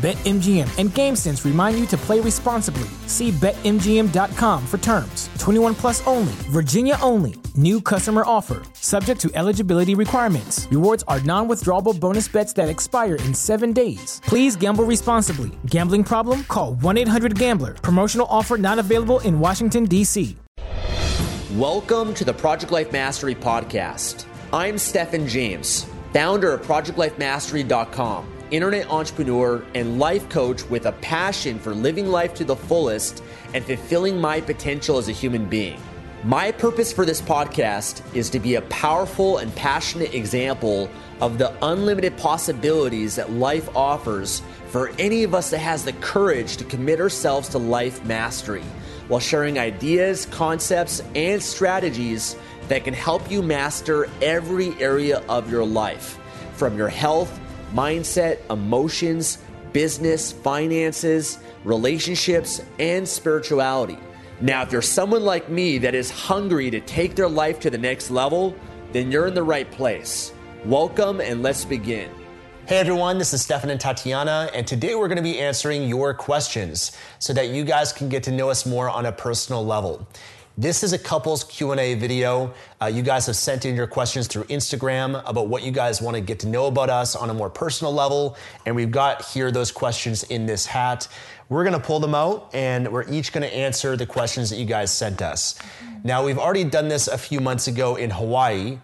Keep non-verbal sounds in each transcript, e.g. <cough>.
BetMGM and GameSense remind you to play responsibly. See BetMGM.com for terms. 21 plus only, Virginia only. New customer offer, subject to eligibility requirements. Rewards are non withdrawable bonus bets that expire in seven days. Please gamble responsibly. Gambling problem? Call 1 800 Gambler. Promotional offer not available in Washington, D.C. Welcome to the Project Life Mastery Podcast. I'm Stefan James, founder of ProjectLifeMastery.com internet entrepreneur, and life coach with a passion for living life to the fullest and fulfilling my potential as a human being. My purpose for this podcast is to be a powerful and passionate example of the unlimited possibilities that life offers for any of us that has the courage to commit ourselves to life mastery while sharing ideas, concepts, and strategies that can help you master every area of your life from your health mindset, emotions, business, finances, relationships, and spirituality. Now, if you're someone like me that is hungry to take their life to the next level, then you're in the right place. Welcome and let's begin. Hey everyone, this is Stefan and Tatiana, and today we're going to be answering your questions so that you guys can get to know us more on a personal level. This is a couples Q&A video. Uh, you guys have sent in your questions through Instagram about what you guys want to get to know about us on a more personal level, and we've got here those questions in this hat. We're going to pull them out and we're each going to answer the questions that you guys sent us. Now, we've already done this a few months ago in Hawaii,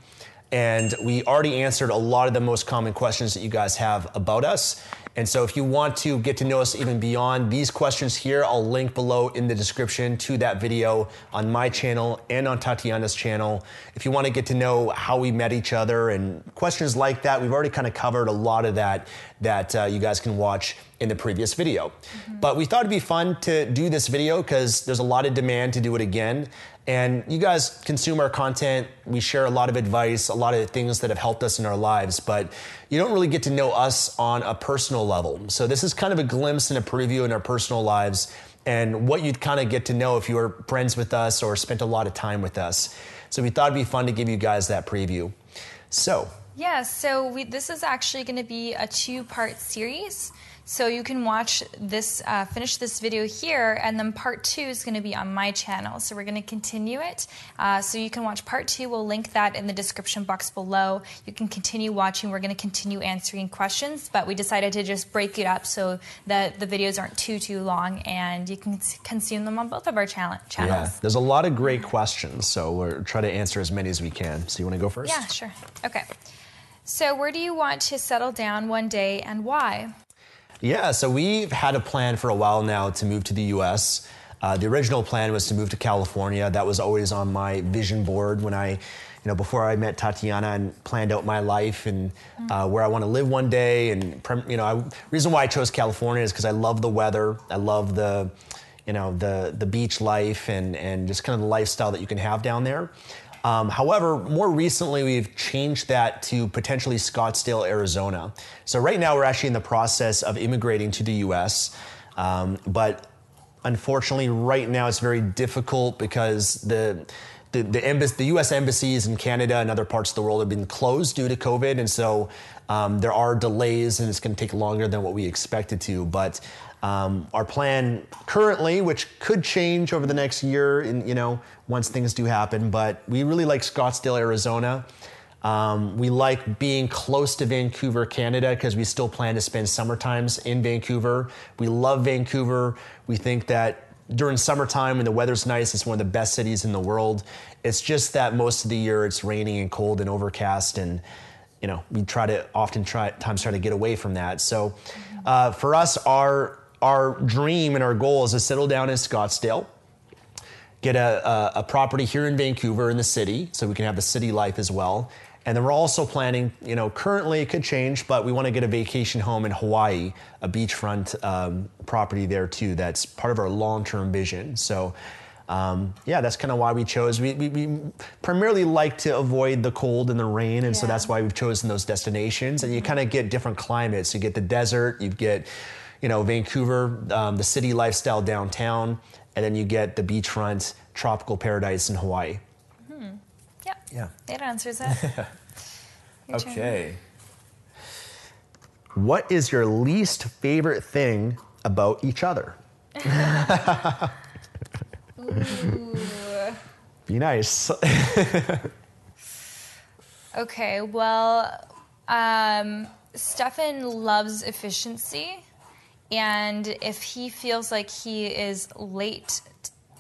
and we already answered a lot of the most common questions that you guys have about us. And so if you want to get to know us even beyond these questions here, I'll link below in the description to that video on my channel and on Tatiana's channel. If you want to get to know how we met each other and questions like that, we've already kind of covered a lot of that that uh, you guys can watch in the previous video. Mm-hmm. But we thought it'd be fun to do this video because there's a lot of demand to do it again. And you guys consume our content. We share a lot of advice, a lot of things that have helped us in our lives, but you don't really get to know us on a personal level. So this is kind of a glimpse and a preview in our personal lives and what you'd kind of get to know if you were friends with us or spent a lot of time with us. So we thought it'd be fun to give you guys that preview. So, yeah, so we, this is actually going to be a two part series. So you can watch this, uh, finish this video here, and then part two is going to be on my channel. So we're going to continue it. Uh, so you can watch part two. We'll link that in the description box below. You can continue watching. We're going to continue answering questions, but we decided to just break it up so that the videos aren't too, too long and you can consume them on both of our channels. Yeah, there's a lot of great questions. So we're trying to answer as many as we can. So you want to go first? Yeah, sure. Okay. So, where do you want to settle down one day and why? Yeah, so we've had a plan for a while now to move to the US. Uh, the original plan was to move to California. That was always on my vision board when I, you know, before I met Tatiana and planned out my life and uh, where I want to live one day. And you know, I, reason why I chose California is because I love the weather. I love the, you know, the the beach life and and just kind of the lifestyle that you can have down there. Um, however, more recently, we've changed that to potentially Scottsdale, Arizona. So right now, we're actually in the process of immigrating to the U.S. Um, but unfortunately, right now, it's very difficult because the the, the, embassy, the, U.S. embassies in Canada and other parts of the world have been closed due to COVID, and so um, there are delays, and it's going to take longer than what we expected to. But um, our plan currently, which could change over the next year, in, you know, once things do happen, but we really like Scottsdale, Arizona. Um, we like being close to Vancouver, Canada, because we still plan to spend summer times in Vancouver. We love Vancouver. We think that during summertime when the weather's nice, it's one of the best cities in the world. It's just that most of the year it's raining and cold and overcast, and you know we try to often try times try to get away from that. So uh, for us, our our dream and our goal is to settle down in Scottsdale, get a, a, a property here in Vancouver in the city, so we can have the city life as well. And then we're also planning, you know, currently it could change, but we want to get a vacation home in Hawaii, a beachfront um, property there too. That's part of our long-term vision. So, um, yeah, that's kind of why we chose. We, we, we, primarily like to avoid the cold and the rain, and yeah. so that's why we've chosen those destinations. And you kind of get different climates. You get the desert, you get, you know, Vancouver, um, the city lifestyle downtown, and then you get the beachfront tropical paradise in Hawaii. Yeah. It answers <laughs> that. okay. What is your least favorite thing about each other? <laughs> Be nice. <laughs> okay, well, um, Stefan loves efficiency. And if he feels like he is late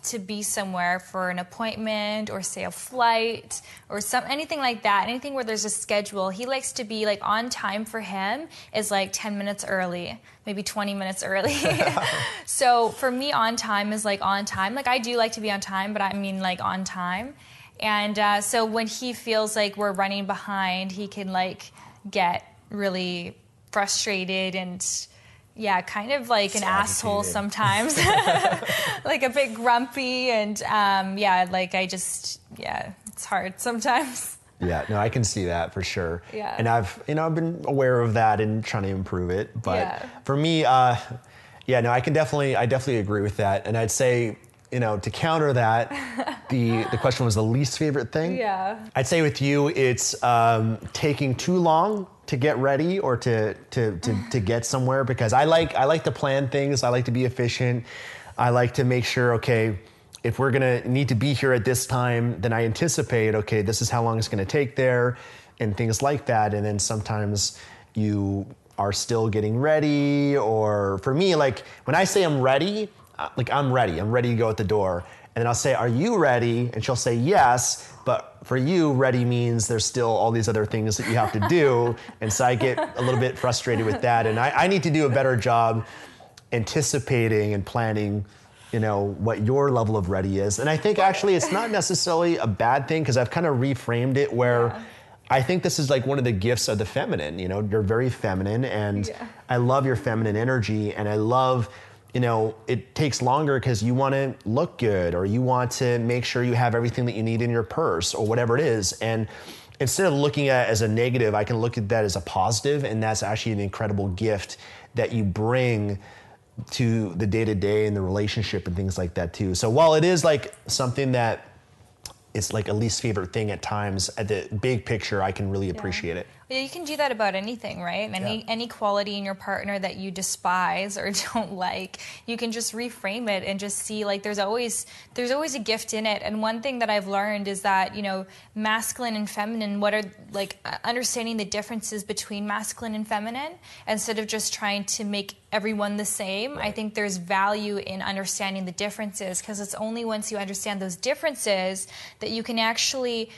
to be somewhere for an appointment or say a flight or some anything like that anything where there's a schedule he likes to be like on time for him is like 10 minutes early maybe 20 minutes early. <laughs> <laughs> So for me on time is like on time. Like i do like to be on time but i mean like on time. And uh, so when he feels like we're running behind he can like get really frustrated and yeah, kind of like an asshole sometimes, <laughs> <laughs> like a bit grumpy, and um, yeah, like I just yeah, it's hard sometimes. Yeah, no, I can see that for sure. Yeah, and I've you know I've been aware of that and trying to improve it, but yeah. for me, uh, yeah, no, I can definitely I definitely agree with that, and I'd say you know to counter that, <laughs> the the question was the least favorite thing. Yeah, I'd say with you it's um, taking too long to get ready or to, to, to, to get somewhere because I like, I like to plan things. I like to be efficient. I like to make sure, okay, if we're gonna need to be here at this time, then I anticipate, okay, this is how long it's gonna take there and things like that. And then sometimes you are still getting ready or for me, like when I say I'm ready, uh, like I'm ready, I'm ready to go at the door. And then I'll say, Are you ready? And she'll say, Yes. But for you, ready means there's still all these other things that you have to do. <laughs> and so I get a little bit frustrated with that. And I, I need to do a better job anticipating and planning you know what your level of ready is and i think actually it's not necessarily a bad thing because i've kind of reframed it where yeah. i think this is like one of the gifts of the feminine you know you're very feminine and yeah. i love your feminine energy and i love you know, it takes longer because you want to look good or you want to make sure you have everything that you need in your purse or whatever it is. And instead of looking at it as a negative, I can look at that as a positive, and that's actually an incredible gift that you bring to the day to day and the relationship and things like that too. So while it is like something that is like a least favorite thing at times, at the big picture, I can really appreciate yeah. it. Yeah, you can do that about anything, right? Any yeah. any quality in your partner that you despise or <laughs> don't like, you can just reframe it and just see like there's always there's always a gift in it. And one thing that I've learned is that, you know, masculine and feminine, what are like uh, understanding the differences between masculine and feminine instead of just trying to make everyone the same. Right. I think there's value in understanding the differences because it's only once you understand those differences that you can actually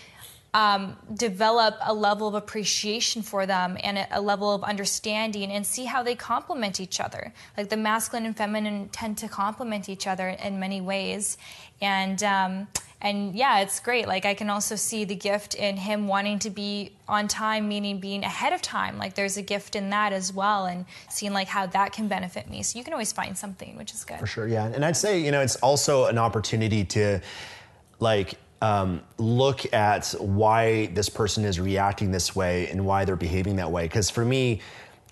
um, develop a level of appreciation for them and a, a, level of understanding and see how they complement each other. Like the masculine and feminine tend to complement each other in many ways. And, um, and yeah, it's great. Like I can also see the gift in him wanting to be on time, meaning being ahead of time. Like there's a gift in that as well, and seeing like how that can benefit me. So you can always find something, which is good. For sure, yeah. And I'd say you know it's also an opportunity to like um, look at why this person is reacting this way and why they're behaving that way. Because for me,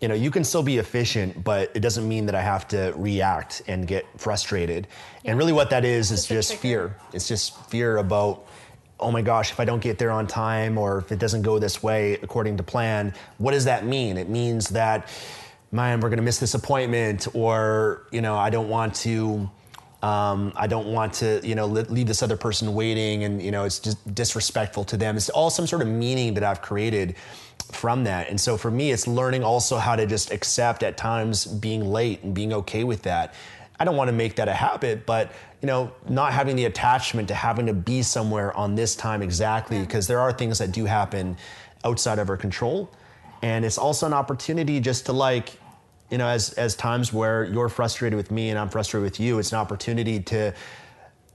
you know, you can still be efficient, but it doesn't mean that I have to react and get frustrated. Yeah. And really, what that is is just fear. It's just fear about, oh my gosh, if I don't get there on time or if it doesn't go this way according to plan, what does that mean? It means that, man, we're going to miss this appointment, or you know, I don't want to um, I don't want to, you know, leave this other person waiting, and you know, it's just disrespectful to them. It's all some sort of meaning that I've created from that. And so for me, it's learning also how to just accept at times being late and being okay with that. I don't want to make that a habit, but you know, not having the attachment to having to be somewhere on this time exactly, because there are things that do happen outside of our control. And it's also an opportunity just to like you know, as as times where you're frustrated with me and I'm frustrated with you, it's an opportunity to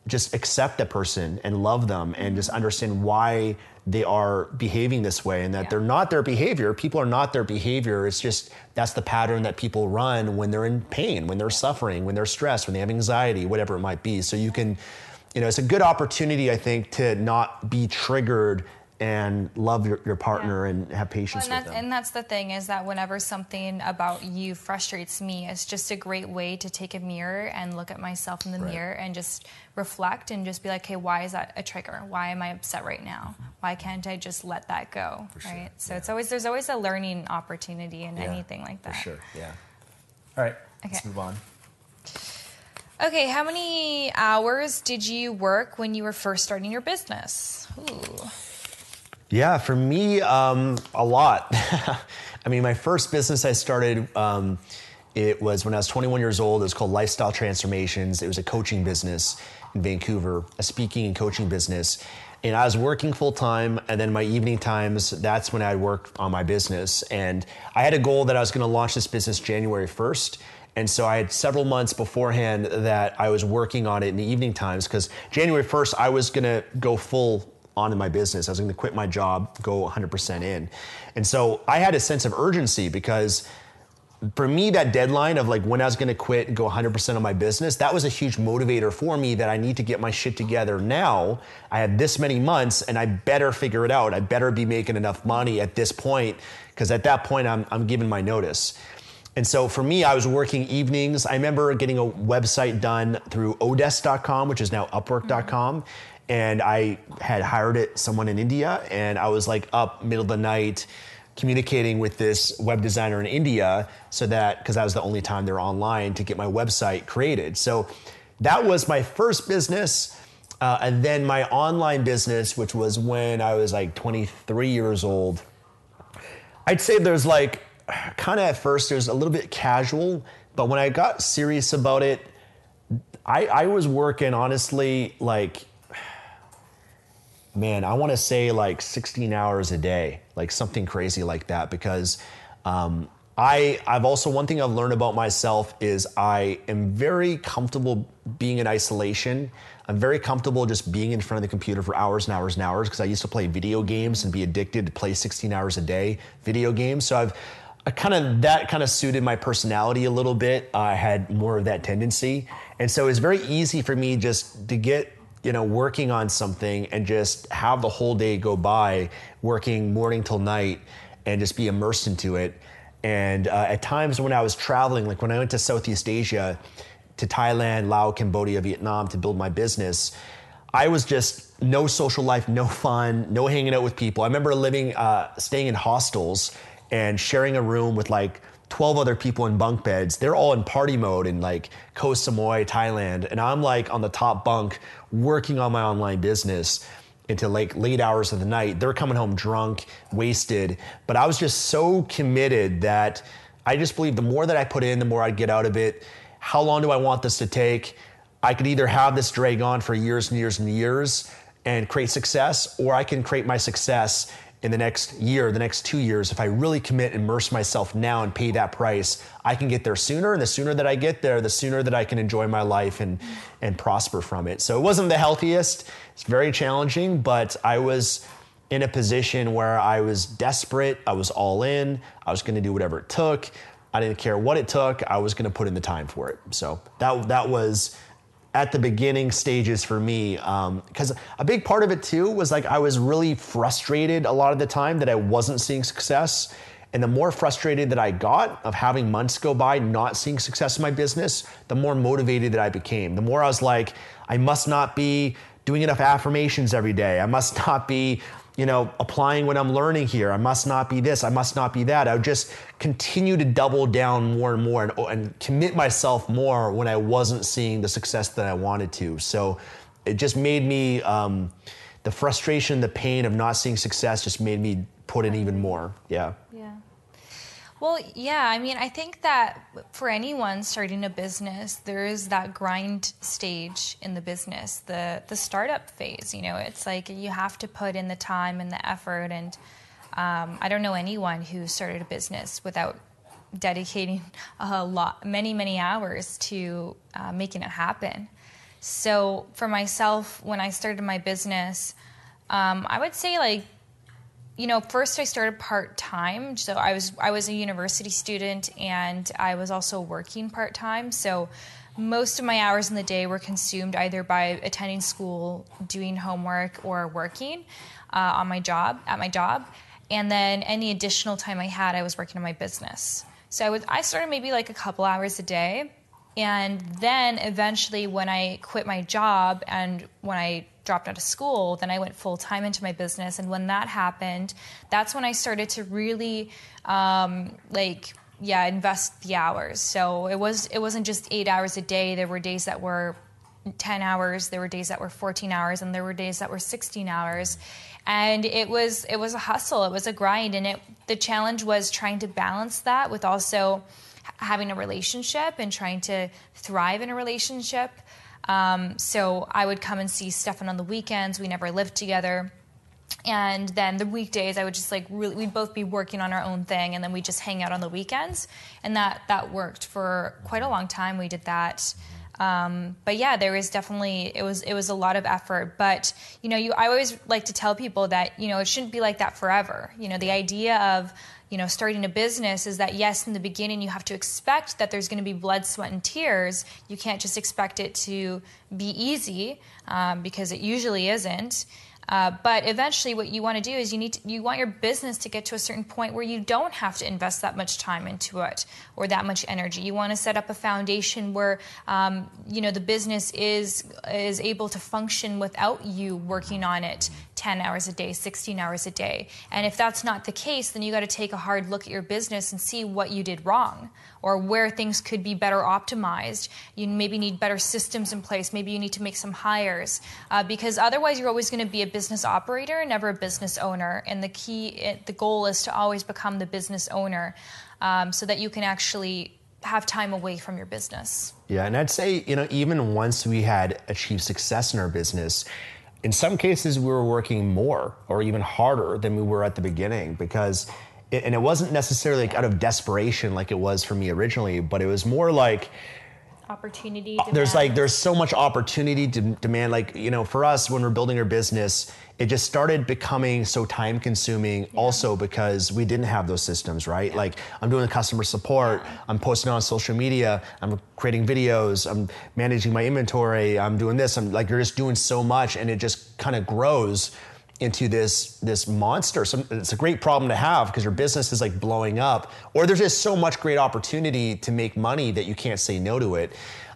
just accept the person and love them and mm-hmm. just understand why they are behaving this way and that Yeah. they're not their behavior. People are not their behavior. It's just that's the pattern that people run when they're in pain, when they're suffering, when they're stressed, when they have anxiety, whatever it might be. So you can, you know, it's a good opportunity, I think, to not be triggered and love your, your partner and have patience and, with them. and that's the thing is that whenever something about you frustrates me, it's just a great way to take a mirror and look at myself in the Right. mirror and just reflect and just be like, hey, why is that a trigger? Why am I upset right now? Why can't I just let that go? right. So it's always there's always a learning opportunity in Yeah, anything like that. For sure, yeah. All right, Okay. let's move on. Okay, how many hours did you work when you were first starting your business? Ooh. Yeah, for me, um, a lot. <laughs> I mean, my first business I started, um, it was when I was 21 years old. It was called Lifestyle Transformations. It was a coaching business in Vancouver, a speaking and coaching business. And I was working full time, and then my evening times, that's when I'd work on my business. And I had a goal that I was going to launch this business January 1st. And so I had several months beforehand that I was working on it in the evening times because January 1st, I was going to go full on in my business. I was going to quit my job, go 100% in. And so I had a sense of urgency because for me, that deadline of like when I was going to quit and go 100% on my business, that was a huge motivator for me that I need to get my shit together now. I have this many months and I better figure it out. I better be making enough money at this point because at that point, I'm, I'm giving my notice. And so for me, I was working evenings. I remember getting a website done through odesk.com, which is now upwork.com. And I had hired it someone in India and I was like up middle of the night communicating with this web designer in India so that because that was the only time they were online to get my website created. So that was my first business. Uh, and then my online business, which was when I was like 23 years old. I'd say there's like kind of at first there's a little bit casual, but when I got serious about it, I, I was working honestly like man, I want to say like 16 hours a day, like something crazy like that, because um, I I've also one thing I've learned about myself is I am very comfortable being in isolation. I'm very comfortable just being in front of the computer for hours and hours and hours because I used to play video games and be addicted to play 16 hours a day video games. So I've kind of that kind of suited my personality a little bit. I had more of that tendency, and so it's very easy for me just to get you know working on something and just have the whole day go by working morning till night and just be immersed into it. And uh, at times when I was traveling, like when I went to Southeast Asia, to Thailand, Laos, Cambodia, Vietnam to build my business, I was just no social life, no fun, no hanging out with people. I remember living, uh, staying in hostels and sharing a room with like 12 other people in bunk beds. They're all in party mode in like Koh Samui, Thailand. And I'm like on the top bunk working on my online business into like late hours of the night. They're coming home drunk, wasted. But I was just so committed that I just believe the more that I put in, the more I'd get out of it. How long do I want this to take? I could either have this drag on for years and years and years and create success, or I can create my success in the next year, the next two years. If I really commit, and immerse myself now and pay that price, I can get there sooner. And the sooner that I get there, the sooner that I can enjoy my life and, and prosper from it. So it wasn't the healthiest. It's very challenging, but I was in a position where I was desperate. I was all in. I was going to do whatever it took. I didn't care what it took. I was going to put in the time for it. So that that was at the beginning stages for me um, because a big part of it too was like I was really frustrated a lot of the time that I wasn't seeing success. And the more frustrated that I got of having months go by not seeing success in my business, the more motivated that I became. The more I was like, I must not be doing enough affirmations every day. I must <laughs> not be you know, applying what I'm learning here. I must not be this. I must not be that. I would just continue to double down more and more and, and commit myself more when I wasn't seeing the success that I wanted to. So it just made me, um, the frustration, the pain of not seeing success just made me put in even more. Yeah. Well, yeah, I mean, I think that for anyone starting a business, there is that grind stage in the business, the the startup phase. You know, it's like you have to put in the time and the effort. And um, I don't know anyone who started a business without dedicating <laughs> a lot, many, many hours to uh, making it happen. So for myself, when I started my business, um, I would say like you know first i started part-time so i was i was a university student and i was also working part-time. So most of my hours in the day were consumed either by attending school doing homework or working uh, on my job at my job. And then any additional time i had i was working on my business. So i was i started maybe like a couple hours a day and then eventually, when I quit my job and when I dropped out of school, then I went full time into my business. And when that happened, that's when I started to really um, like yeah invest the hours. So it was it wasn't just eight hours a day. There were days that were 10 hours there were days that were 14 hours and there were days that were 16 hours and it was it was a hustle it was a grind and it the challenge was trying to balance that with also having a relationship and trying to thrive in a relationship. Um, so I would come and see Stefan on the weekends. We never lived together. And then the weekdays, I would just like really, we'd both be working on our own thing, and then we just hang out on the weekends, and that that worked for quite a long time. We did that, um, but yeah, there was definitely it was it was a lot of effort. But you know, you I always like to tell people that you know it shouldn't be like that forever. You know, the idea of you know, starting a business is that yes, in the beginning you have to expect that there's going to be blood, sweat, and tears. You can't just expect it to be easy um, because it usually isn't. Uh, but eventually, what you want to do is you need to, you want your business to get to a certain point where you don't have to invest that much time into it or that much energy. You want to set up a foundation where um, you know the business is is able to function without you working on it 10 hours a day, 16 hours a day. And if that's not the case, then you got to take a hard look at your business and see what you did wrong or where things could be better optimized. You maybe need better systems in place. Maybe you need to make some hires uh, because otherwise you're always going to be a business operator, never a business owner. And the key, the goal is to always become the business owner um, so that you can actually have time away from your business. Yeah, and I'd say, you know, even once we had achieved success in our business, in some cases we were working more or even harder than we were at the beginning because it, and it wasn't necessarily like out of desperation like it was for me originally but it was more like opportunity demand. there's like there's so much opportunity to demand like you know for us when we're building our business it just started becoming so time consuming yeah. also because we didn't have those systems right yeah. like i'm doing the customer support yeah. i'm posting on social media i'm creating videos i'm managing my inventory i'm doing this i'm like you're just doing so much and it just kind of grows into this this monster. So it's a great problem to have because your business is like blowing up, or there's just so much great opportunity to make money that you can't say no to it.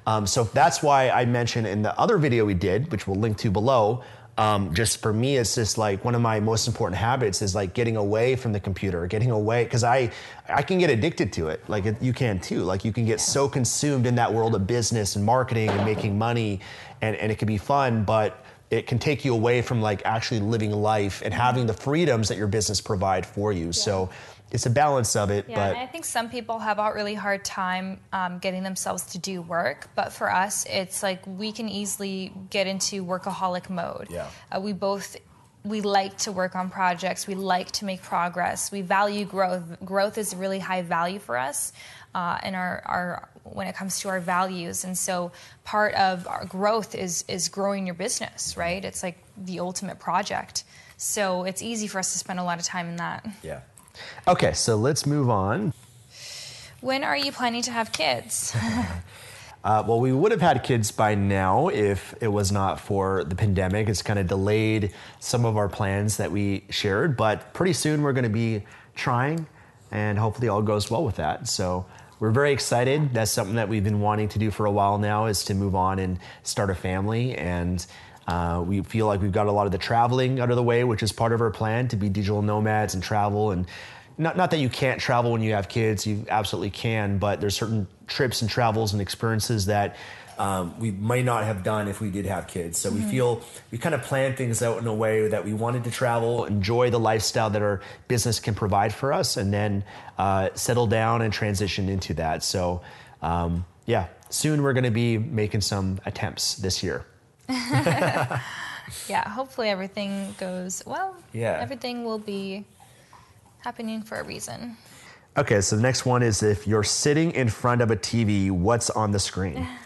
Um, so that's why I mentioned in the other video we did, which we'll link to below. Um, just for me, it's just like one of my most important habits is like getting away from the computer, getting away because I I can get addicted to it. Like it, you can too. Like you can get so consumed in that world of business and marketing and making money, and and it can be fun, but it can take you away from like actually living life and having the freedoms that your business provide for you. Yeah. So it's a balance of it. Yeah, but I think some people have a really hard time um, getting themselves to do work, but for us, it's like we can easily get into workaholic mode. Yeah, uh, we both we like to work on projects. We like to make progress. We value growth. Growth is really high value for us, uh, and our, our when it comes to our values. And so, part of our growth is is growing your business. Right? It's like the ultimate project. So it's easy for us to spend a lot of time in that. Yeah. Okay, so let's move on. When are you planning to have kids? <laughs> Uh, well, we would have had kids by now if it was not for the pandemic. It's kind of delayed some of our plans that we shared, but pretty soon we're going to be trying, and hopefully all goes well with that. So we're very excited. That's something that we've been wanting to do for a while now is to move on and start a family. And uh, we feel like we've got a lot of the traveling out of the way, which is part of our plan to be digital nomads and travel and not, not that you can't travel when you have kids, you absolutely can, but there's certain trips and travels and experiences that um, we might not have done if we did have kids. So mm-hmm. we feel we kind of plan things out in a way that we wanted to travel, enjoy the lifestyle that our business can provide for us, and then uh, settle down and transition into that. So, um, yeah, soon we're going to be making some attempts this year. <laughs> yeah, hopefully everything goes well. Yeah. Everything will be happening for a reason. Okay, so the next one is if you're sitting in front of a TV, what's on the screen? <laughs>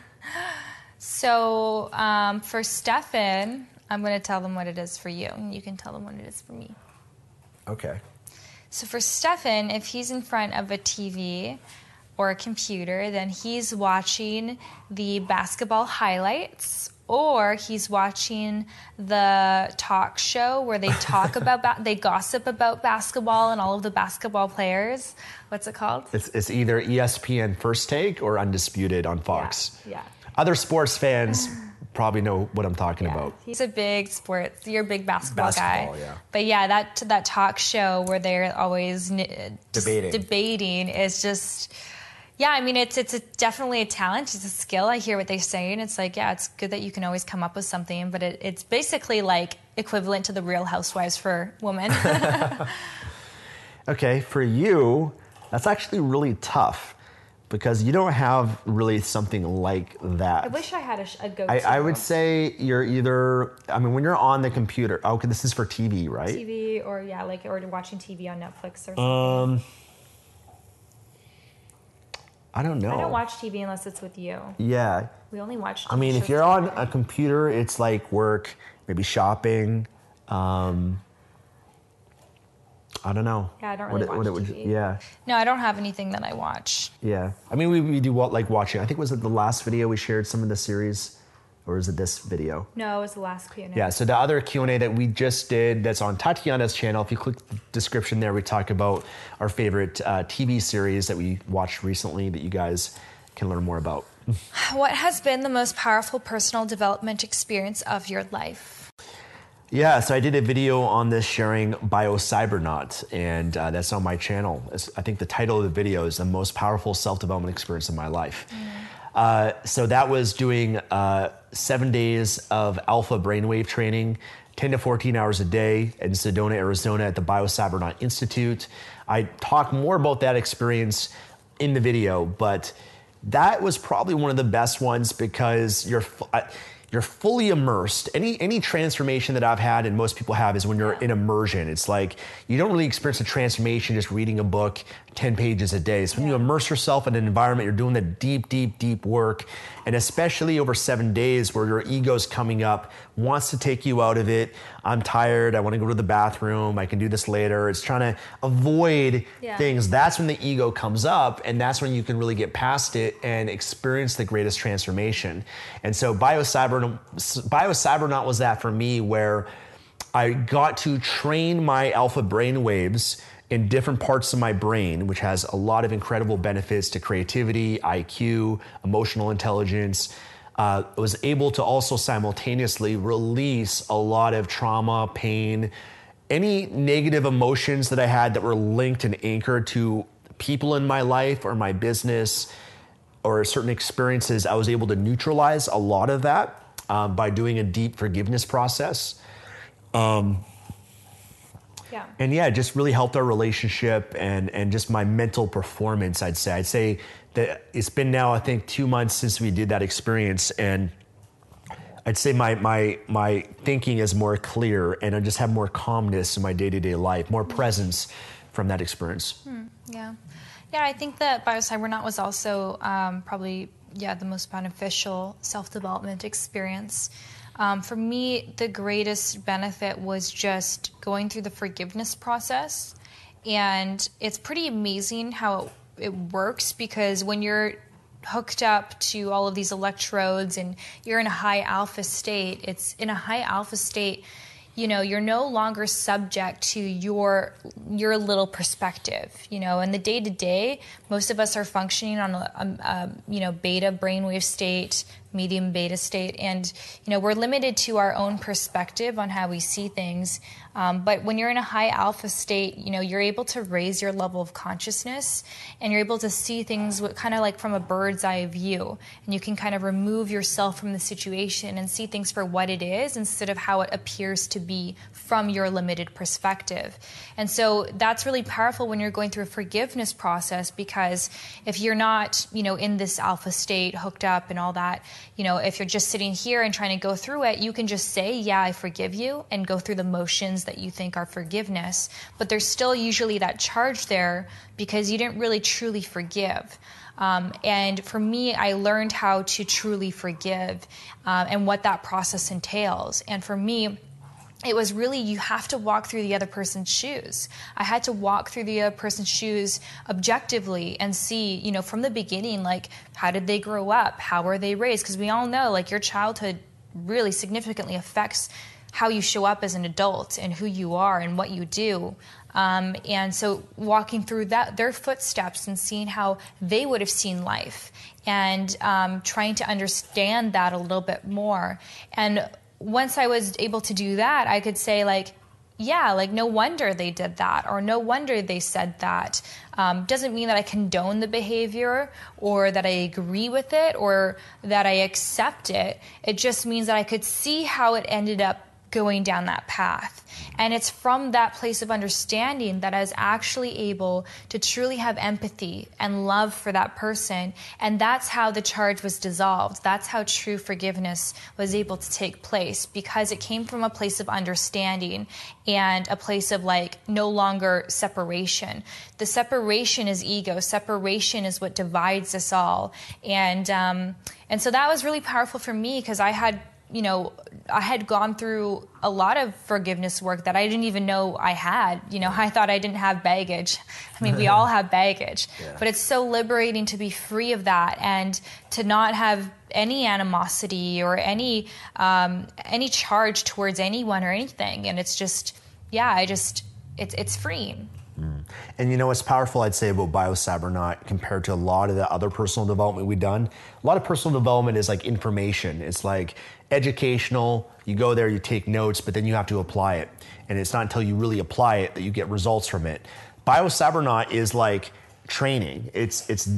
So um, for Stefan, I'm going to tell them what it is for you, and you can tell them what it is for me. Okay. So for Stefan, if he's in front of a TV or a computer, then he's watching the basketball highlights or he's watching the talk show where they talk <laughs> about ba- they gossip about basketball and all of the basketball players. What's it called? It's, it's either ESPN First Take or Undisputed on Fox. Yeah. Other sports fans probably know what I'm talking Yeah. about. He's a big sports. You're a big basketball, Basketball, guy. yeah. But yeah, that that talk show where they're always n- uh, Debating. debating is just. Yeah, I mean it's it's a, definitely a talent. It's a skill. I hear what they're saying. It's like yeah, it's good that you can always come up with something, but it, it's basically like equivalent to the Real Housewives for women. <laughs> Okay, for you, that's actually really tough because you don't have really something like that. I wish I had a, a go-to. I, I would say you're either, I mean, when you're on the computer, okay, this is for TV, right? TV or yeah, like or watching TV on Netflix or something. Um, I don't know. I don't watch TV unless it's with you. Yeah. We only watch. I mean, if you're on a computer, it's like work, maybe shopping. Um, I don't know. Yeah, I don't What really it- watch what it would- TV. Yeah, no, I don't have anything that I watch. yeah. I mean, we, we do what like watching. I think was it the last video we shared some of the series, or is it this video? No, it was the last Q&A. Yeah, so the other Q&A that we just did that's on Tatiana's channel, if you click the description there, we talk about our favorite uh, TV series that we watched recently that you guys can learn more about. <sighs> What has been the most powerful personal development experience of your life? Yeah, so I did a video on this sharing BioCybernaut, and uh, that's on my channel. It's- I think the title of the video is The Most Powerful Self Development Experience of My Life. Uh, so that was doing uh, seven days of alpha brainwave training, 10 to 14 hours a day in Sedona, Arizona at the BioCybernaut Institute. I talk more about that experience in the video, but that was probably one of the best ones because you're. I- you're fully immersed. Any any transformation that I've had and most people have is when you're in immersion. It's like you don't really experience a transformation just reading a book 10 pages a day. So when you immerse yourself in an environment, you're doing the deep, deep, deep work. And especially over seven days where your ego's coming up, wants to take you out of it. I'm tired, I want to go to the bathroom, I can do this later. It's trying to avoid Yeah. things. That's when the ego comes up, and that's when you can really get past it and experience the greatest transformation. And so BioCyber, BioCybernaut was that for me, where I got to train my alpha brain waves in different parts of my brain, which has a lot of incredible benefits to creativity, IQ, emotional intelligence. Uh, I was able to also simultaneously release a lot of trauma, pain, any negative emotions that I had that were linked and anchored to people in my life or my business or certain experiences, I was able to neutralize a lot of that um, by doing a deep forgiveness process. Yeah. And yeah, it just really helped our relationship and, and just my mental performance, I'd say. I'd say that it's been now, I think, two months since we did that experience. And I'd say my, my, my thinking is more clear and I just have more calmness in my day to day life, more presence from that experience. Yeah. Yeah, I think that BioCybernaut was also um, probably, yeah, the most beneficial self development experience. Um, for me, the greatest benefit was just going through the forgiveness process. And it's pretty amazing how it works because when you're hooked up to all of these electrodes and you're in a high alpha state, it's in a high alpha state you know you're no longer subject to your your little perspective you know in the day to day most of us are functioning on a, a, a you know beta brainwave state medium beta state. And you know we're limited to our own perspective on how we see things. Um, but when you're in a high alpha state you know you're able to raise your level of consciousness and you're able to see things kind of like from a bird's eye view. And you can kind of remove yourself from the situation and see things for what it is instead of how it appears to be from your limited perspective. And so that's really powerful when you're going through a forgiveness process because if you're not you know in this alpha state hooked up and all that you know, if you're just sitting here and trying to go through it, you can just say, Yeah, I forgive you, and go through the motions that you think are forgiveness. But there's still usually that charge there because you didn't really truly forgive. Um, and for me, I learned how to truly forgive uh, and what that process entails. And for me, it was really you have to walk through the other person's shoes. I had to walk through the other person's shoes objectively and see, you know, from the beginning, like how did they grow up? How were they raised? Because we all know, like, your childhood really significantly affects how you show up as an adult and who you are and what you do. Um, and so walking through that their footsteps and seeing how they would have seen life and um, trying to understand that a little bit more and once I was able to do that, I could say, like, yeah, like, no wonder they did that, or no wonder they said that. Um, doesn't mean that I condone the behavior or that I agree with it or that I accept it. It just means that I could see how it ended up going down that path. And it's from that place of understanding that I was actually able to truly have empathy and love for that person. And that's how the charge was dissolved. That's how true forgiveness was able to take place because it came from a place of understanding and a place of like no longer separation. The separation is ego, separation is what divides us all. And, um, and so that was really powerful for me because I had you know, I had gone through a lot of forgiveness work that I didn't even know I had. You know, <laughs> I thought I didn't have baggage. I mean, we all have baggage, <laughs> yeah. but it's so liberating to be free of that and to not have any animosity or any um, any charge towards anyone or anything. And it's just, yeah, I just, it's it's freeing. Mm. And you know what's powerful, I'd say, about BioCybernaut compared to a lot of the other personal development we've done? A lot of personal development is like information. It's like educational. You go there, you take notes, but then you have to apply it. And it's not until you really apply it that you get results from it. BioCybernaut is like training. It's it's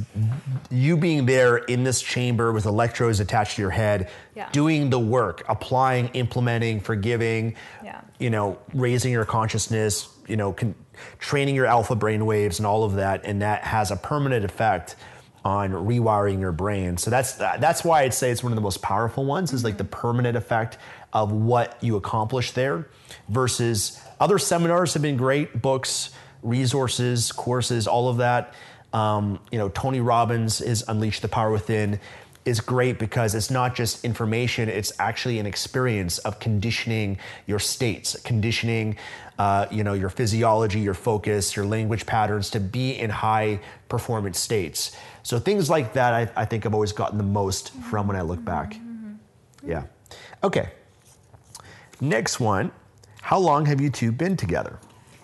you being there in this chamber with electrodes attached to your head, yeah. doing the work, applying, implementing, forgiving, yeah. you know, raising your consciousness, you know, con- training your alpha brain waves and all of that, and that has a permanent effect on rewiring your brain. So that's that's why I'd say it's one of the most powerful ones is like the permanent effect of what you accomplish there versus other seminars have been great, books, resources, courses, all of that. Um, you know, Tony Robbins is Unleash the Power Within is great because it's not just information, it's actually an experience of conditioning your states, conditioning uh, you know, your physiology, your focus, your language patterns to be in high performance states. So things like that, I, I think I've always gotten the most from when I look back. Mm-hmm. Yeah. Okay. Next one. How long have you two been together?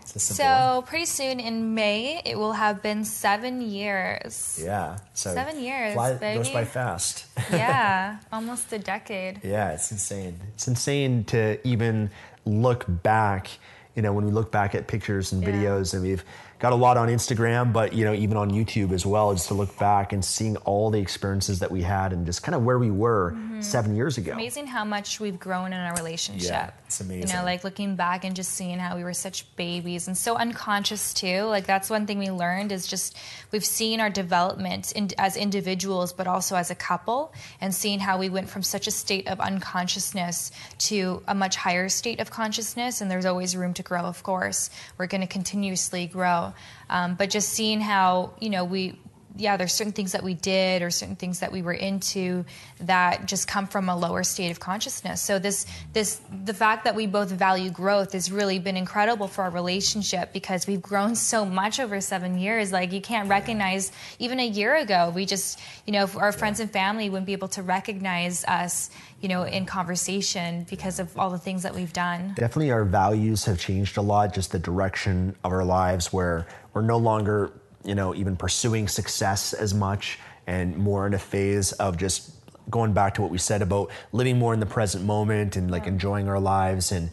So one. pretty soon in May, it will have been seven years. Yeah. So seven years. Fly, baby. goes by fast. yeah, <laughs> almost a decade. Yeah, it's insane. It's insane to even look back. You know, when we look back at pictures and videos, yeah. and we've got a lot on Instagram, but you know, even on YouTube as well, just to look back and seeing all the experiences that we had and just kind of where we were mm-hmm. seven years ago. It's amazing how much we've grown in our relationship. Yeah, it's amazing. You know, like looking back and just seeing how we were such babies and so unconscious too. Like that's one thing we learned is just we've seen our development in, as individuals, but also as a couple, and seeing how we went from such a state of unconsciousness to a much higher state of consciousness. And there's always room to grow, of course. We're going to continuously grow. Um, but just seeing how, you know, we, yeah, there's certain things that we did or certain things that we were into that just come from a lower state of consciousness. So this, this, the fact that we both value growth has really been incredible for our relationship because we've grown <laughs> so much over seven years. Like you can't recognize even a year ago, we just, you know, our friends and family wouldn't be able to recognize us, you know, in conversation because of all the things that we've done. Definitely our values have changed a lot, just the direction of our lives where we're no longer, you know, even pursuing success as much and more in a phase of just going back to what we said about living more in the present moment and like yeah. enjoying our lives and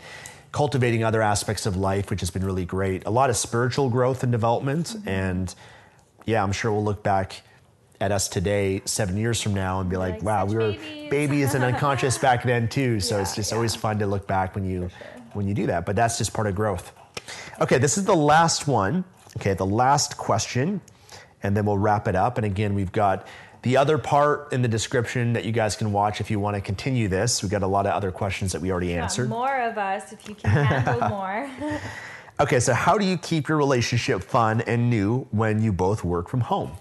cultivating other aspects of life, which has been really great. A lot of spiritual growth and development. Mm-hmm. And yeah, I'm sure we'll look back at us today, seven years from now, and be like, like "Wow, we were babies. <laughs> babies and unconscious back then too." So yeah, it's just yeah. always fun to look back when you sure. when you do that. But that's just part of growth. Okay, this is the last one. Okay, the last question, and then we'll wrap it up. And again, we've got The other part in the description that you guys can watch if you want to continue this, We've got a lot of other questions that we already answered. More of us if you can <laughs> handle more. Okay, so how do you keep your relationship fun and new when you both work from home?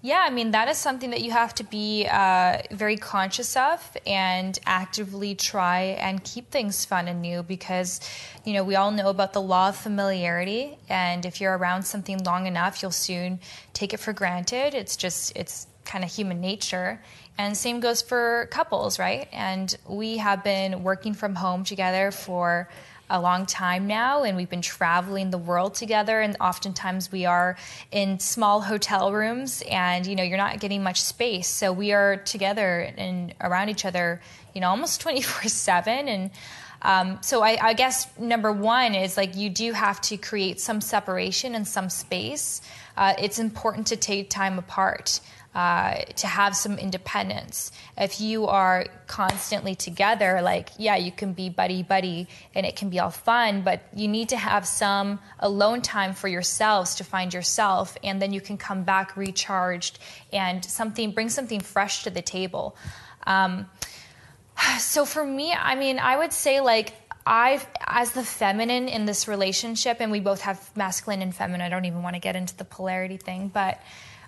Yeah, I mean, that is something that you have to be uh, very conscious of and actively try and keep things fun and new because, you know, we all know about the law of familiarity. And if you're around something long enough, you'll soon take it for granted. It's just, it's kind of human nature. And same goes for couples, right? And we have been working from home together for a long time now and we've been traveling the world together and oftentimes we are in small hotel rooms and you know you're not getting much space. So we are together and around each other you know almost <laughs> 24 7 and um, so I, I guess number one is like you do have to create some separation and some space. Uh, it's important to take time apart uh, to have some independence. If you are constantly together, like, yeah, you can be buddy buddy and it can be all fun, but you need to have some alone time for yourselves to find yourself, and then you can come back recharged and something, bring something fresh to the table. Um, so for me, I mean, I would say like, I've, as the feminine in this relationship, and we both have masculine and feminine. I don't even want to get into the polarity thing, but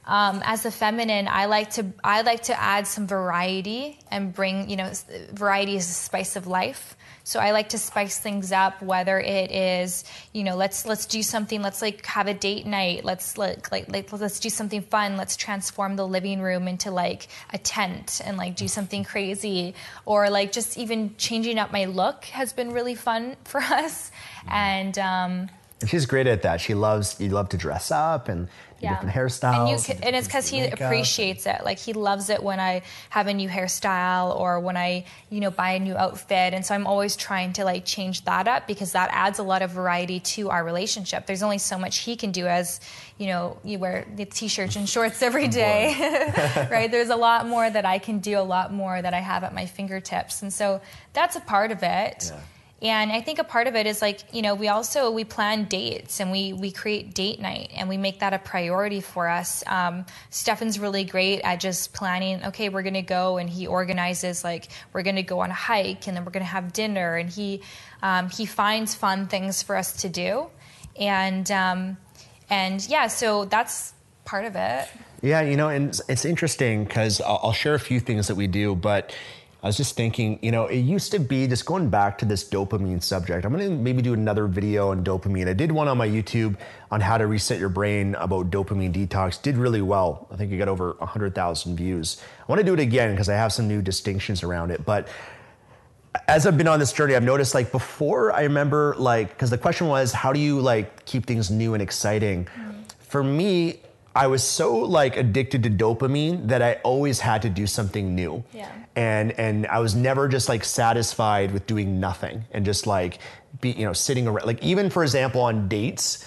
um, as a feminine, I like to I like to add some variety and bring you know variety is a spice of life. So I like to spice things up. Whether it is you know let's let's do something. Let's like have a date night. Let's like like, like let's do something fun. Let's transform the living room into like a tent and like do something crazy. Or like just even changing up my look has been really fun <laughs> for us. And um, And she's great at that. She loves you love to dress up and do different hairstyles. And, you, and can, and different it's because he makeup. appreciates it. Like he loves it when I have a new hairstyle or when I, you know, buy a new outfit. And so I'm always trying to like change that up because that adds a lot of variety to our relationship. There's only so much he can do as, you know, you wear the t-shirts and shorts <laughs> every day, <laughs> right? There's a lot more that I can do, a lot more that I have at my fingertips. And so that's a part of it. Yeah. And I think a part of it is like, you know, we also we plan dates and we we create date night and we make that a priority for us. Um, Stefan's really great at just planning. Okay, we're gonna go, and he organizes like we're gonna go on a hike, and then we're gonna have dinner, and he um, he finds fun things for us to do, and um, and yeah, so that's part of it. Yeah, you know, and it's, it's interesting because I'll, I'll share a few things that we do, but I was just thinking, you know, it used to be just going back to this dopamine subject. I'm going to maybe do another video on dopamine. I did one on my YouTube on how to reset your brain about dopamine detox. Did really well. I think it got over 100,000 views. I want to do it again because I have some new distinctions around it, but as I've been on this journey, I've noticed like before I remember like because the question was how do you like keep things new and exciting? Mm-hmm. For me, I was so like addicted to dopamine that I always had to do something new. Yeah. And and I was never just like satisfied with doing nothing and just like be you know sitting around like even for example on dates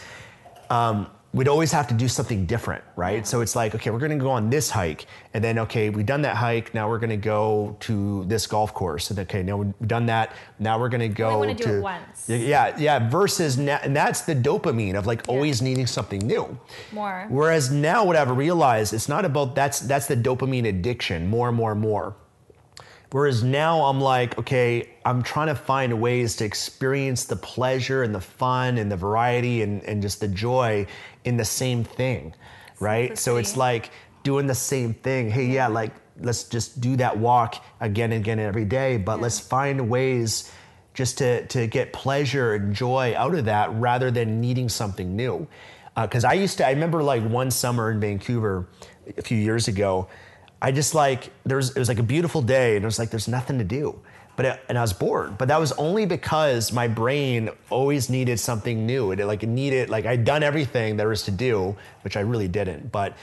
um, we'd always have to do something different, right? So it's like, okay, we're gonna go on this hike, and then okay, we've done that hike. Now we're gonna go to this golf course, and okay, now we've done that. Now we're gonna go wanna do it once. yeah, yeah. Versus na- and that's the dopamine of like always needing something new. More. Whereas now, what I've realized, it's not about that's that's the dopamine addiction. More and more and more. Whereas now I'm like, okay, I'm trying to find ways to experience the pleasure and the fun and the variety and, and just the joy in the same thing, right? So it's like doing the same thing. Hey, yeah, like let's just do that walk again and again every day, but let's find ways just to, to get pleasure and joy out of that rather than needing something new. Uh, because I used to, I remember like one summer in Vancouver a few years ago, I just like there was it was like a beautiful day and it was like there's nothing to do. But it, and I was bored. But that was only because my brain always needed something new. It like it needed like I'd done everything there was to do, which I really didn't. But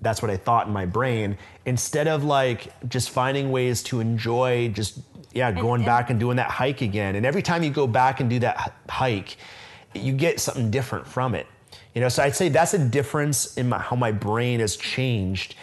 that's what I thought in my brain. Instead of like just finding ways to enjoy just yeah, going and- back and doing that hike again. And every time you go back and do that hike, you get something different from it. You know, so I'd say that's a difference in my, how my brain has changed.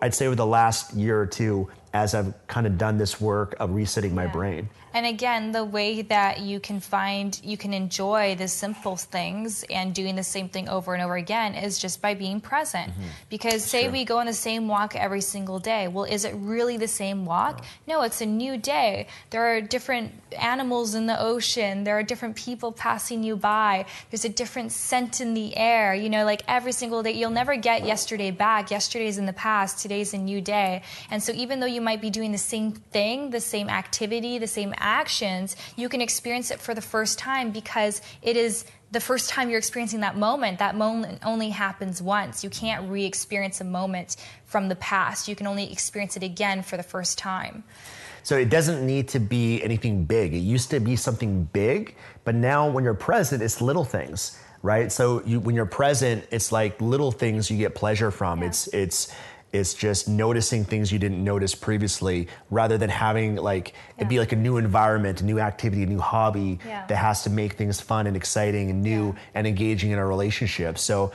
I'd say over the last year or two, as I've kind of done this work of resetting my Yeah. brain. And again, the way that you can find, you can enjoy the simple things and doing the same thing over and over again is just by being present. Mm-hmm. Because say we go on the same walk every single day. Well, is it really the same walk? No. no, it's a new day. There are different animals in the ocean. There are different people passing you by. There's a different scent in the air. You know, like every single day, you'll never get yesterday back. Yesterday's in the past. Today's a new day. And so even though you might be doing the same thing, the same activity, the same actions, you can experience it for the first time because it is the first time you're experiencing that moment, that moment only happens once. You can't re experience a moment from the past. You can only experience it again for the first time. So it doesn't need to be anything big. It used to be something big, but now when you're present, it's little things, right? So you, when you're present, it's like little things you get pleasure from. Yeah. It's it's it's just noticing things you didn't notice previously rather than having like yeah. it'd be like a new environment a new activity a new hobby yeah. that has to make things fun and exciting and new yeah. and engaging in a relationship so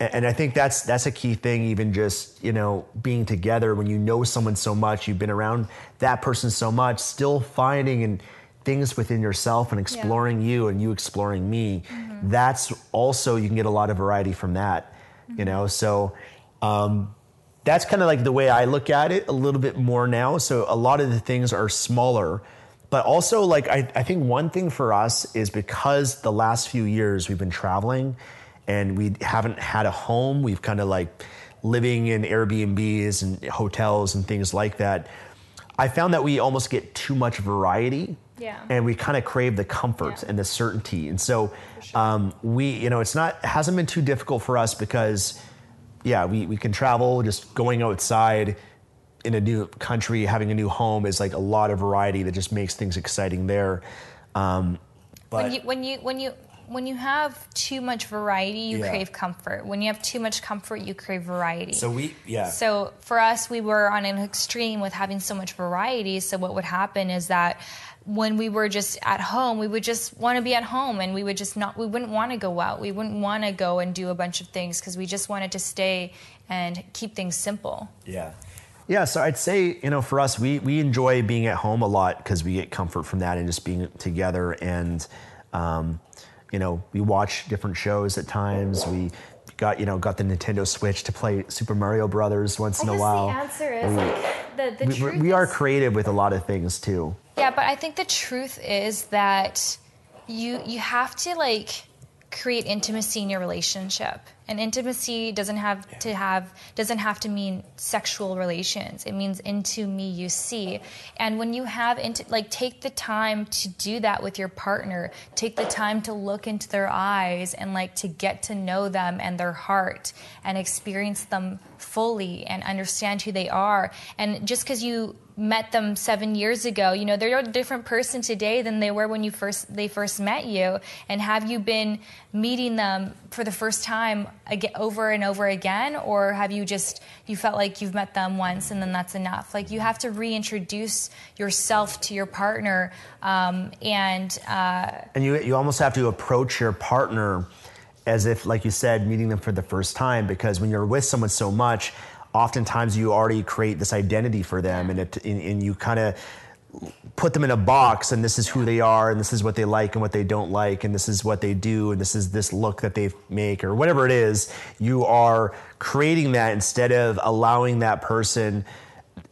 and I think that's that's a key thing. Even just you know being together when you know someone so much, you've been around that person so much, still finding and things within yourself and exploring you and you exploring me. Mm-hmm. That's also you can get a lot of variety from that. Mm-hmm. You know, so um, that's kind of like the way I look at it a little bit more now. So a lot of the things are smaller, but also like I, I think one thing for us is because the last few years we've been traveling and we haven't had a home, we've kind of like living in Airbnbs and hotels and things like that. I found that we almost get too much variety. Yeah. And we kind of crave the comfort yeah. and the certainty. And so sure. um, we, you know, it's not, it hasn't been too difficult for us because yeah, we, we can travel, just going outside in a new country, having a new home is like a lot of variety that just makes things exciting there. Um, but when you, when you, when you, when you have too much variety, you yeah. crave comfort. When you have too much comfort, you crave variety. So we, yeah. So for us, we were on an extreme with having so much variety. So what would happen is that when we were just at home, we would just want to be at home and we would just not, we wouldn't want to go out. We wouldn't want to go and do a bunch of things because we just wanted to stay and keep things simple. Yeah. Yeah, so I'd say, you know, for us, we, we enjoy being at home a lot because we get comfort from that and just being together. And, um, you know, we watch different shows at times. We got, you know, got the Nintendo Switch to play Super Mario Brothers once I in a while. The answer is, we, like, the, the we, truth we is, are creative with a lot of things too. Yeah, but I think the truth is that you you have to like create intimacy in your relationship. And intimacy doesn't have yeah. to have doesn't have to mean sexual relations. It means into me you see. And when you have into like take the time to do that with your partner. Take the time to look into their eyes and like to get to know them and their heart and experience them fully and understand who they are. And just cuz you met them seven years ago, you know, they're a different person today than they were when you first they first met you. And have you been meeting them for the first time again, over and over again, or have you just you felt like you've met them once and then that's enough? Like you have to reintroduce yourself to your partner, um, and uh, and you you almost have to approach your partner as if, like you said, meeting them for the first time, because when you're with someone so much oftentimes you already create this identity for them and, it, and, and you kind of put them in a box and this is who they are and this is what they like and what they don't like and this is what they do and this is this look that they make or whatever it is you are creating that instead of allowing that person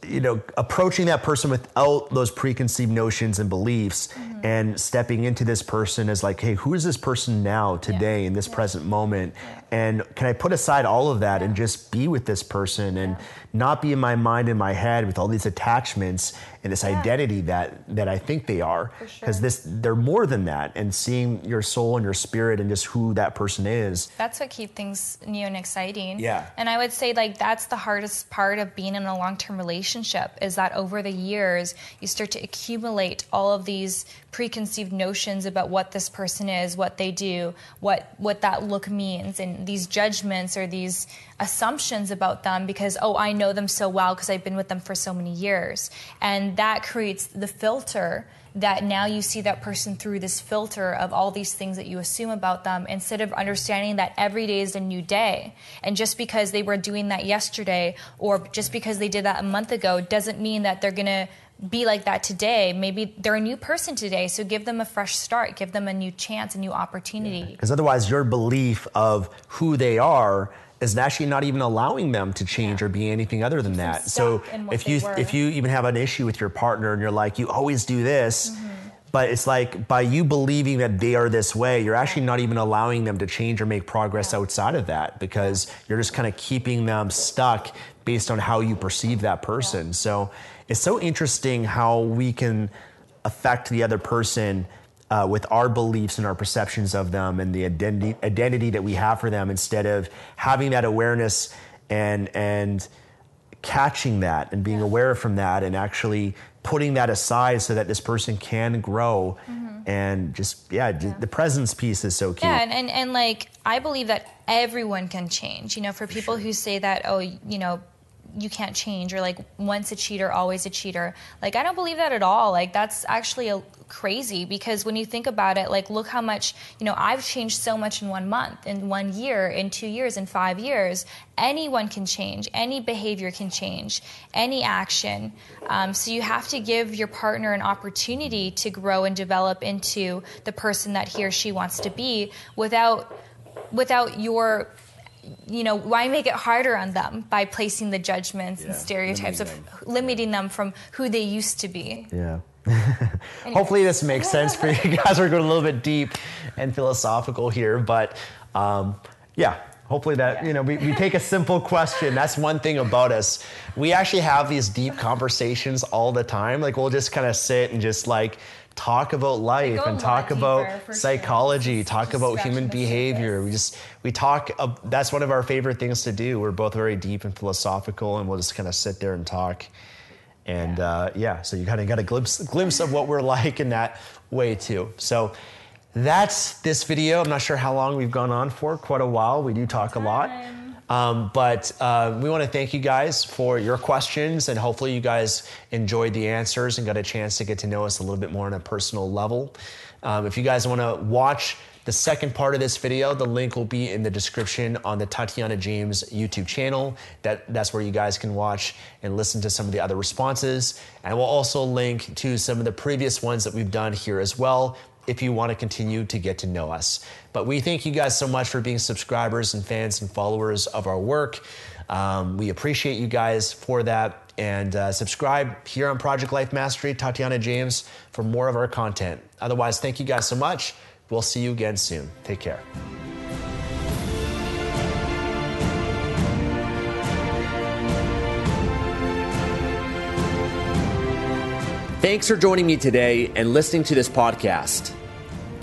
you know approaching that person without those preconceived notions and beliefs mm-hmm. and stepping into this person as like hey who is this person now today yeah. in this yeah. present moment yeah. And can i put aside all of that and just be with this person and not be in my mind in my head with all these attachments and this yeah. identity that that I think they are? Because sure. this they're more than that and seeing your soul and your spirit and just who that person is. That's what keeps things new and exciting. Yeah. And I would say like that's the hardest part of being in a long-term relationship is that over the years you start to accumulate all of these preconceived notions about what this person is what they do what what that look means and these judgments or these assumptions about them because oh I know them so well because I've been with them for so many years. And that creates the filter that now you see that person through this filter of all these things that you assume about them instead of understanding that every day is a new day. And just because they were doing that yesterday or just because they did that a month ago doesn't mean that they're going to be like that today. Maybe they're a new person today, so give them a fresh start, give them a new chance, a new opportunity. Because otherwise, your belief of who they are is actually not even allowing them to change yeah. or be anything other than that. So if you were. if you even have an issue with your partner and you're like, you always do this. Mm-hmm. But it's like by you believing that they are this way, you're actually not even allowing them to change or make progress yeah. outside of that because you're just kind of keeping them stuck based on how you perceive that person. Yeah. So it's so interesting how we can affect the other person uh, with our beliefs and our perceptions of them and the identity, identity that we have for them instead of having that awareness and and catching that and being aware from that and actually putting that aside so that this person can grow mm-hmm. and just yeah, yeah, the presence piece is so key yeah and, and and like i believe that everyone can change you know for people sure. who say that oh you know you can't change or like once a cheater always a cheater. Like i don't believe that at all. Like that's actually a, crazy because when you think about it like look how much you know i've changed so much in one month in one year in two years in five years. Anyone can change. Any behavior can change. Any action. Um, so you have to give your partner an opportunity to grow and develop into the person that he or she wants to be without without your you know, why make it harder on them by placing the judgments yeah, and stereotypes limiting of them. limiting them from who they used to be? Yeah. <laughs> <laughs> Hopefully, this makes sense for you guys. We're going a little bit deep and philosophical here, but um, yeah, hopefully that you know we, we take a simple question that's one thing about us we actually have these deep conversations all the time like we'll just kind of sit and just like talk about life and talk about psychology, sure. talk about human behavior. We just we talk. Uh, that's one of our favorite things to do. We're both very deep and philosophical, and we'll just kind of sit there and talk. And yeah, uh, yeah so you kind of got a glimpse glimpse of what we're <laughs> like in that way too. So. That's this video. I'm not sure how long we've gone on for, quite a while. We do talk a lot. Um, but uh, we want to thank you guys for your questions, and hopefully, you guys enjoyed the answers and got a chance to get to know us a little bit more on a personal level. Um, if you guys want to watch the second part of this video, the link will be in the description on the Tatiana James YouTube channel. That, that's where you guys can watch and listen to some of the other responses. And we'll also link to some of the previous ones that we've done here as well if you want to continue to get to know us. But we thank you guys so much for being subscribers and fans and followers of our work. Um, we appreciate you guys for that. And uh, subscribe here on Project Life Mastery, Tatiana James, for more of our content. Otherwise, thank you guys so much. We'll see you again soon. Take care. Thanks for joining me today and listening to this podcast.